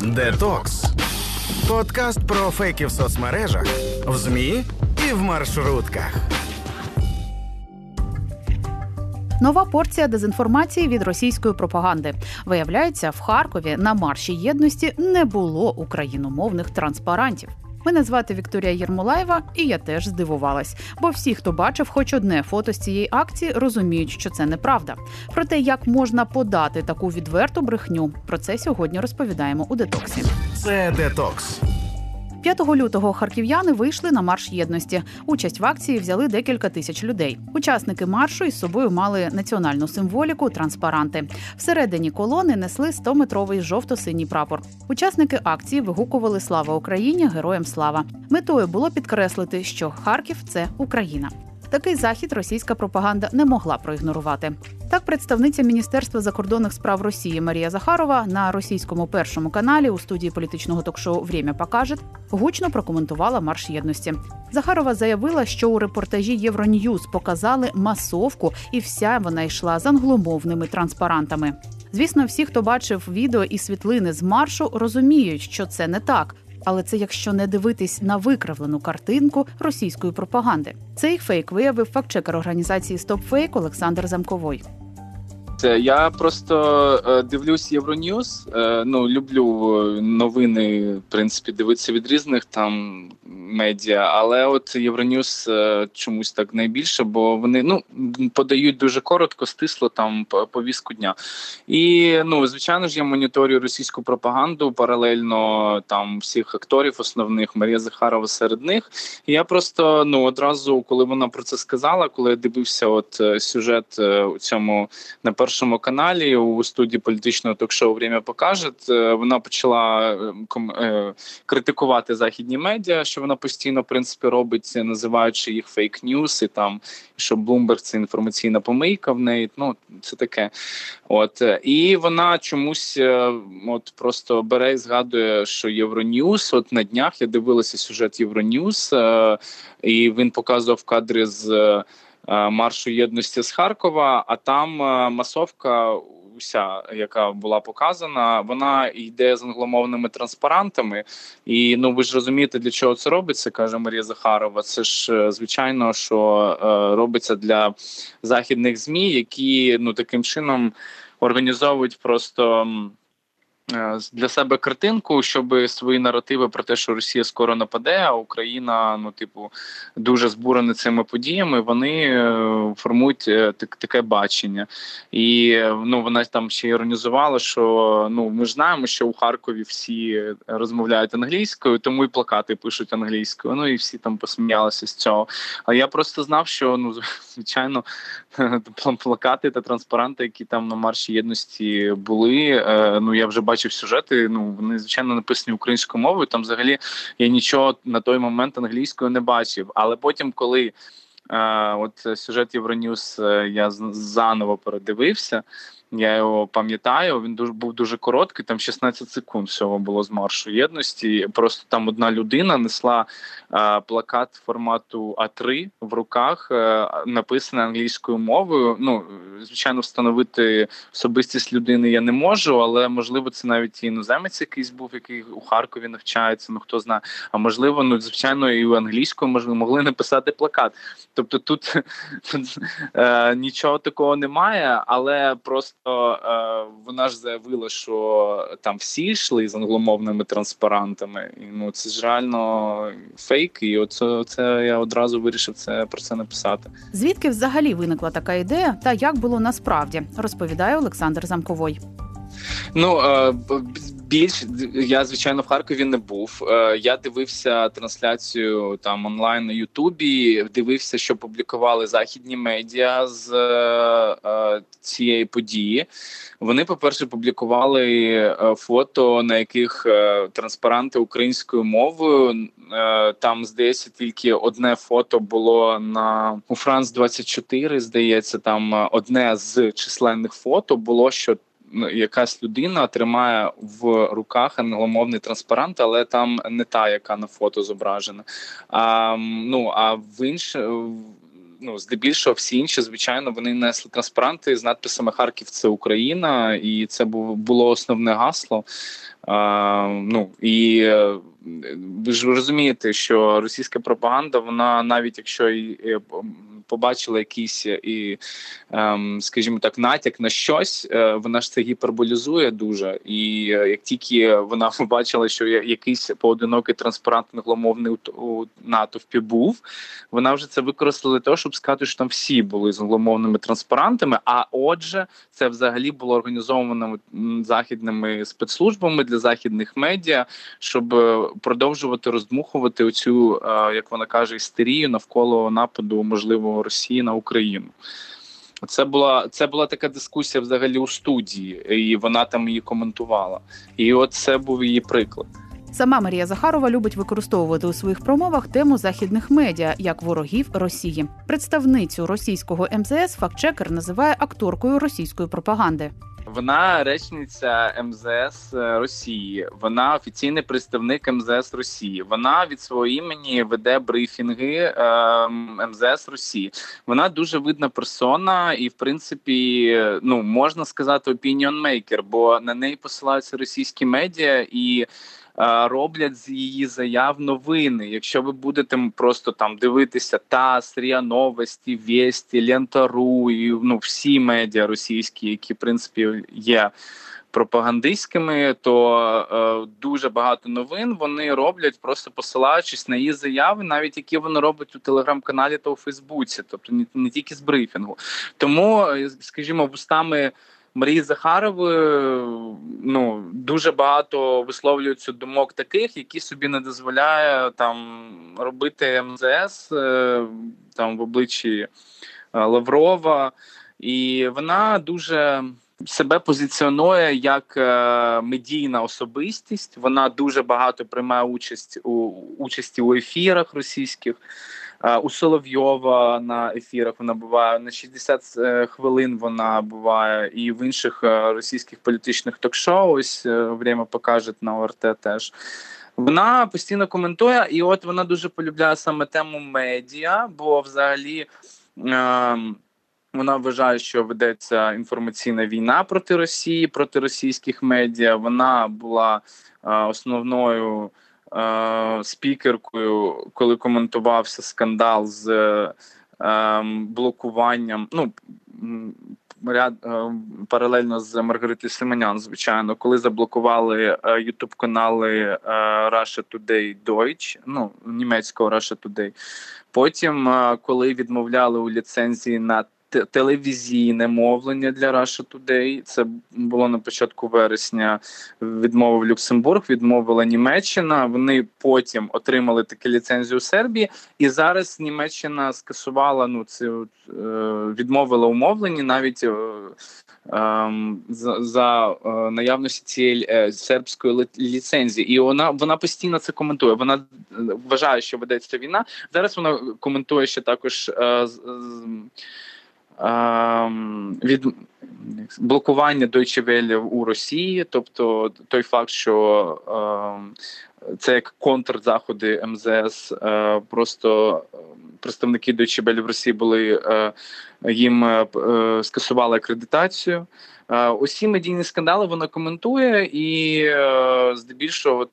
Детокс. Подкаст про фейки в соцмережах, в ЗМІ і в маршрутках. Нова порція дезінформації від російської пропаганди виявляється, в Харкові на марші єдності не було україномовних транспарантів. Мене звати Вікторія Єрмолаєва, і я теж здивувалась. Бо всі, хто бачив хоч одне фото з цієї акції, розуміють, що це неправда. Про те, як можна подати таку відверту брехню, про це сьогодні розповідаємо у детоксі. Це детокс. 5 лютого харків'яни вийшли на марш єдності. Участь в акції взяли декілька тисяч людей. Учасники маршу із собою мали національну символіку, транспаранти. Всередині колони несли 100-метровий жовто-синій прапор. Учасники акції вигукували Слава Україні! Героям слава! Метою було підкреслити, що Харків це Україна. Такий захід російська пропаганда не могла проігнорувати. Так, представниця Міністерства закордонних справ Росії Марія Захарова на російському першому каналі у студії політичного ток-шоу «Время покаже» гучно прокоментувала марш єдності. Захарова заявила, що у репортажі Євроньюз показали масовку, і вся вона йшла з англомовними транспарантами. Звісно, всі, хто бачив відео і світлини з маршу, розуміють, що це не так. Але це якщо не дивитись на викривлену картинку російської пропаганди. Цей фейк виявив фактчекер організації StopFake Олександр Замковой. Я просто е, дивлюсь Євроньюз. Е, ну люблю е, новини, в принципі, дивитися від різних там медіа, але от Євроньюз чомусь так найбільше, бо вони ну подають дуже коротко, стисло там повістку дня. І ну звичайно ж я моніторю російську пропаганду паралельно там всіх акторів, основних Марія Захарова серед них. І Я просто ну одразу, коли вона про це сказала, коли я дивився, от сюжет у цьому на першому каналі у студії політичного ток-шоу «Время покаже. Вона почала е, критикувати західні медіа, що вона постійно в принципі робить, називаючи їх фейк ньюс і там що Блумберг це інформаційна помийка в неї. Ну це таке. От і вона чомусь е, от просто бере і згадує, що Євроньюз. От на днях я дивилася сюжет Євроньюз, е, і він показував кадри з. Е, маршу єдності з Харкова. А там е, масовка, уся, яка була показана, вона йде з англомовними транспарантами. І ну ви ж розумієте, для чого це робиться, каже Марія Захарова. Це ж е, звичайно, що робиться для західних змі, які ну таким чином організовують просто. Е, для себе картинку, щоб свої наративи про те, що Росія скоро нападе, а Україна, ну типу, дуже збурена цими подіями. Вони е, формують е, так, таке бачення, і ну вона там ще іронізувала, що ну ми ж знаємо, що у Харкові всі розмовляють англійською, тому і плакати пишуть англійською. Ну і всі там посміялися з цього. А я просто знав, що ну звичайно плакати та транспаранти, які там на марші єдності були. Ну я вже бачив бачив сюжети. Ну вони звичайно написані українською мовою. Там взагалі я нічого на той момент англійською не бачив. Але потім, коли е, от сюжет Євроньюз е, я заново передивився. Я його пам'ятаю. Він дуже був дуже короткий. Там 16 секунд всього було з маршу єдності. Просто там одна людина несла а, плакат формату А3 в руках, е, написаний англійською мовою. Ну звичайно, встановити особистість людини я не можу, але можливо, це навіть і іноземець якийсь був, який у Харкові навчається. Ну хто знає, а можливо, ну звичайно, і англійською можливо могли написати плакат. Тобто тут, е, нічого такого немає, але просто е, вона ж заявила, що там всі йшли з англомовними транспарантами. І ну це ж реально фейк. І оце це я одразу вирішив це про це написати. Звідки взагалі виникла така ідея, та як було насправді, розповідає Олександр Замковой. Ну е, більш я звичайно в Харкові не був. Е, я дивився трансляцію там онлайн на Ютубі. Дивився, що публікували західні медіа з е, цієї події. Вони, по перше, публікували фото, на яких транспаранти українською мовою. Там здається, тільки одне фото було на у Франс 24 Здається, там одне з численних фото було що якась людина тримає в руках англомовний транспарант, але там не та, яка на фото зображена. А ну а в інше ну здебільшого всі інші, звичайно, вони несли транспаранти з надписами Харків це Україна, і це було основне гасло. Ну і ви ж розумієте, що російська пропаганда, вона навіть якщо і побачила якийсь і, ем, скажімо так, натяк на щось, е, вона ж це гіперболізує дуже. І е, як тільки вона побачила, що якийсь поодинокий транспарант англомовний у натовпі був, вона вже це використала для того, щоб сказати, що там всі були з англомовними транспарантами. А отже, це взагалі було організовано західними спецслужбами для західних медіа, щоб е, продовжувати роздмухувати оцю, як вона каже, істерію навколо нападу можливо. Росії на Україну. Це була це була така дискусія взагалі у студії, і вона там її коментувала. І от це був її приклад. Сама Марія Захарова любить використовувати у своїх промовах тему західних медіа як ворогів Росії. Представницю російського МЗС фактчекер називає акторкою російської пропаганди. Вона речниця МЗС е, Росії. Вона офіційний представник МЗС Росії. Вона від свого імені веде брифінги е, МЗС Росії. Вона дуже видна персона, і в принципі, ну можна сказати, опініонмейкер, бо на неї посилаються російські медіа і. Е, роблять з її заяв новини. Якщо ви будете просто там дивитися ТАСС, РІА Новості, Вєсті, Лентару і ну всі медіа російські, які в принципі є. Пропагандистськими, то е, дуже багато новин вони роблять, просто посилаючись на її заяви, навіть які вони роблять у телеграм-каналі та у Фейсбуці, тобто не, не тільки з брифінгу. Тому, е, скажімо, вустами Марії Захарової ну дуже багато висловлюються думок таких, які собі не дозволяє там робити МЗС е, там в обличчі е, Лаврова, і вона дуже. Себе позиціонує як е, медійна особистість. Вона дуже багато приймає участь у участі у ефірах російських. У Соловйова на ефірах вона буває на 60 е, хвилин. Вона буває і в інших е, російських політичних ток-шоу, Ось е, время покаже на ОРТ теж. Вона постійно коментує, і от вона дуже полюбляє саме тему медіа, бо взагалі. Е вона вважає, що ведеться інформаційна війна проти Росії, проти російських медіа. Вона була е, основною спікеркою, коли коментувався скандал з е, блокуванням. Ну ряд е, паралельно з Маргаритою Семенян, звичайно, коли заблокували ютуб канали Russia Today Deutsch, ну німецького Russia Today. Потім, коли відмовляли у ліцензії на телевізійне мовлення для Russia Today. Це було на початку вересня. Відмовив Люксембург, відмовила Німеччина. Вони потім отримали таку ліцензію у Сербії, і зараз Німеччина скасувала ну це е, відмовила умовлення навіть. Е, ем, за е, наявності цієї сербської ліцензії, і вона вона постійно це коментує. Вона вважає, що ведеться війна. Зараз вона коментує ще також від блокування Deutsche Welle у Росії, тобто той факт, що ем, це як контрзаходи МЗС, е, просто ем, представники Deutsche Welle в Росії були е, їм е, скасували акредитацію. Усі медійні скандали вона коментує, і здебільшого, от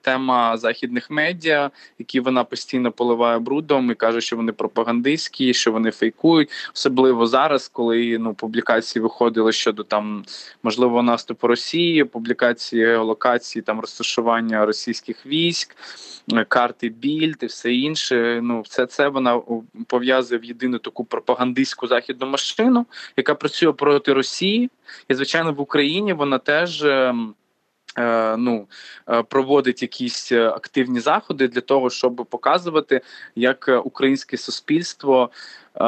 тема західних медіа, які вона постійно поливає брудом і каже, що вони пропагандистські, що вони фейкують, особливо зараз, коли ну публікації виходили щодо там можливо наступу Росії, публікації геолокації, там розташування російських військ. Карти більд і все інше. Ну, все це вона пов'язує в єдину таку пропагандистську західну машину, яка працює проти Росії. І звичайно, в Україні вона теж. Ем, е, ну, е, проводить якісь активні заходи для того, щоб показувати, як українське суспільство е,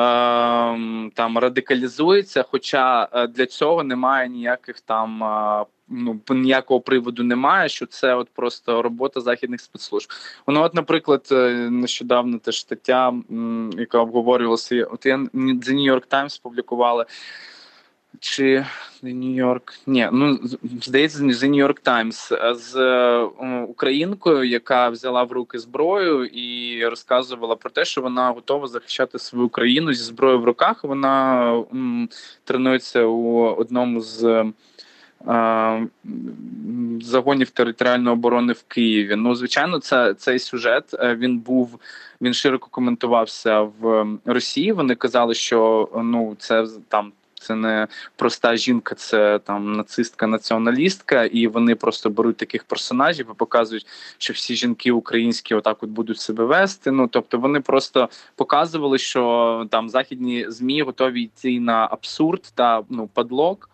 там радикалізується. Хоча е, для цього немає ніяких там ну ніякого приводу немає. Що це от просто робота західних спецслужб. Воно, от, наприклад, нещодавно теж стаття, яка обговорювалася, от я The New York Times публікували чи Нью-Йорк? Ні, ну здається, The New York Times з українкою, яка взяла в руки зброю і розказувала про те, що вона готова захищати свою країну зі зброєю в руках. Вона м, тренується у одному з. Загонів територіальної оборони в Києві. Ну, звичайно, це цей сюжет е, він був він широко коментувався в Росії. Вони казали, що ну це там це не проста жінка, це там нацистка, націоналістка, і вони просто беруть таких персонажів і показують, що всі жінки українські отак от будуть себе вести. Ну тобто вони просто показували, що там західні змі готові йти на абсурд та ну падлок.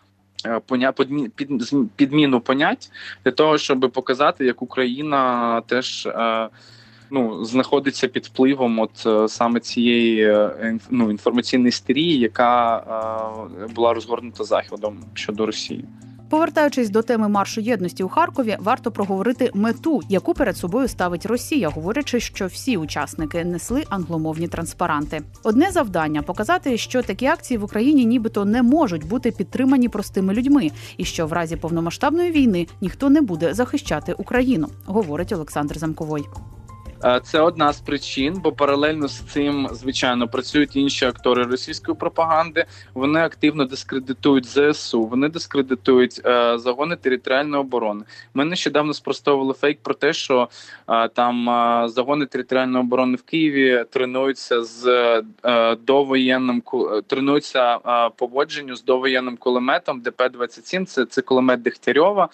Е, поня під, підміну понять для того, щоб показати, як Україна теж е, ну знаходиться під впливом, от е, саме цієї ну, інформаційної стерії, яка була розгорнута заходом щодо Росії. Повертаючись до теми маршу єдності у Харкові, варто проговорити мету, яку перед собою ставить Росія, говорячи, що всі учасники несли англомовні транспаранти. Одне завдання показати, що такі акції в Україні нібито не можуть бути підтримані простими людьми, і що в разі повномасштабної війни ніхто не буде захищати Україну, говорить Олександр Замковой. Е, це одна з причин, бо паралельно з цим, звичайно, працюють інші актори російської пропаганди. Вони активно дискредитують ЗСУ, вони дискредитують е, загони територіальної оборони. Ми нещодавно спростовували фейк про те, що е, там е, загони територіальної оборони в Києві тренуються з е, довоєнним тренуються е, поводженню з довоєнним кулеметом ДП-27, Це це кулемет Дегтярьова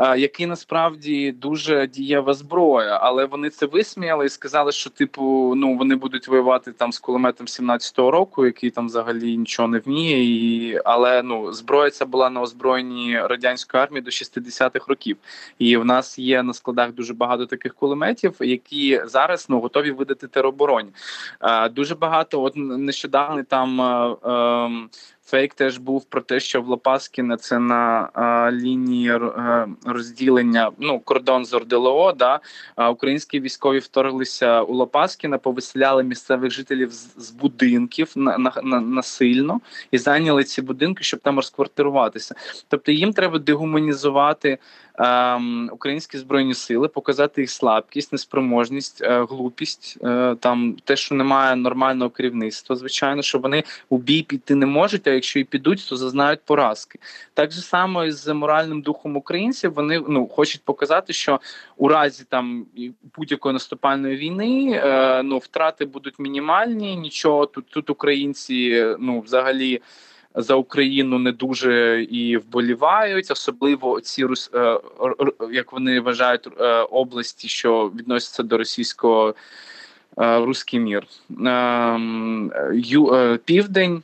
який насправді дуже дієва зброя, але вони це висміяли і сказали, що типу ну вони будуть воювати там з кулеметом 17-го року, який там взагалі нічого не вміє. І але ну зброя ця була на озброєнні радянської армії до 60-х років. І в нас є на складах дуже багато таких кулеметів, які зараз ну готові видати теробороні. Дуже багато от нещодавно там. Ем, Фейк теж був про те, що в Лопаскіна це на а, лінії е, розділення, ну кордон з ОРДЛО, да а, українські військові вторглися у Лопаскіна, повиселяли місцевих жителів з, з будинків на, на, на насильно і зайняли ці будинки, щоб там розквартируватися. Тобто їм треба дегуманізувати Ем, українські збройні сили, показати їх слабкість, неспроможність, е, глупість, е, там те, що немає нормального керівництва, звичайно, що вони у бій піти не можуть. А якщо і підуть, то зазнають поразки. Так же само і з моральним духом українців вони ну хочуть показати, що у разі там будь-якої наступальної війни е, ну втрати будуть мінімальні. Нічого тут тут українці ну взагалі за Україну не дуже і вболівають, особливо ці е, як вони вважають е, області, що відносяться до російського е, руський мір. Ем, південь,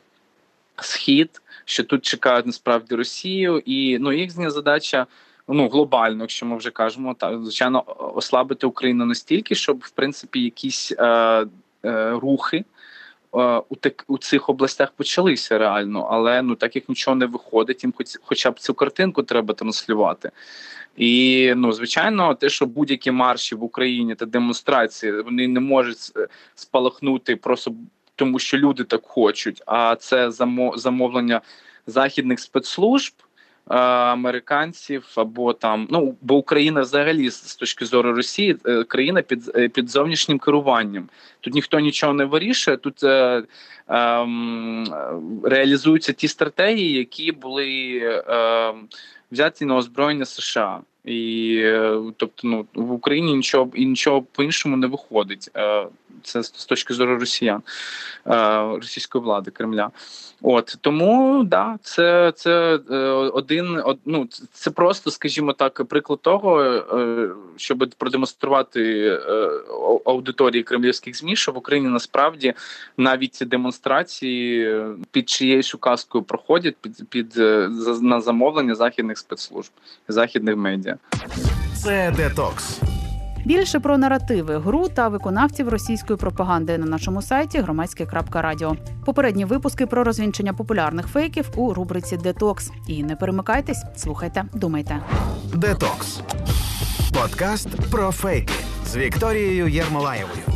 схід, що тут чекають насправді Росію, і ну їхня задача. Ну, глобально, якщо ми вже кажемо, так звичайно, ослабити Україну настільки, щоб в принципі якісь е, е, рухи у так у цих областях почалися реально, але ну так як нічого не виходить, їм хоч хоча б цю картинку треба транслювати. І ну, звичайно, те, що будь-які марші в Україні та демонстрації вони не можуть спалахнути просто тому, що люди так хочуть. А це замовлення західних спецслужб американців або там ну бо Україна взагалі з точки зору Росії е, країна під е, під зовнішнім керуванням. Тут ніхто нічого не вирішує. Тут е, е, реалізуються ті стратегії, які були е, взяті на озброєння США. І е, тобто, ну в Україні нічого і нічого по іншому не виходить. Це з точки зору росіян російської влади Кремля. От тому да, це це е, один ну, це просто, скажімо так, приклад того, е, щоб продемонструвати е, аудиторії кремлівських змі, що в Україні насправді навіть ці демонстрації під чиєюсь указкою проходять під під на замовлення західних спецслужб західних медіа. Це детокс. Більше про наративи, гру та виконавців російської пропаганди на нашому сайті громадське.радіо. Попередні випуски про розвінчення популярних фейків у рубриці Детокс. І не перемикайтесь, слухайте, думайте. Детокс подкаст про фейки з Вікторією Єрмолаєвою.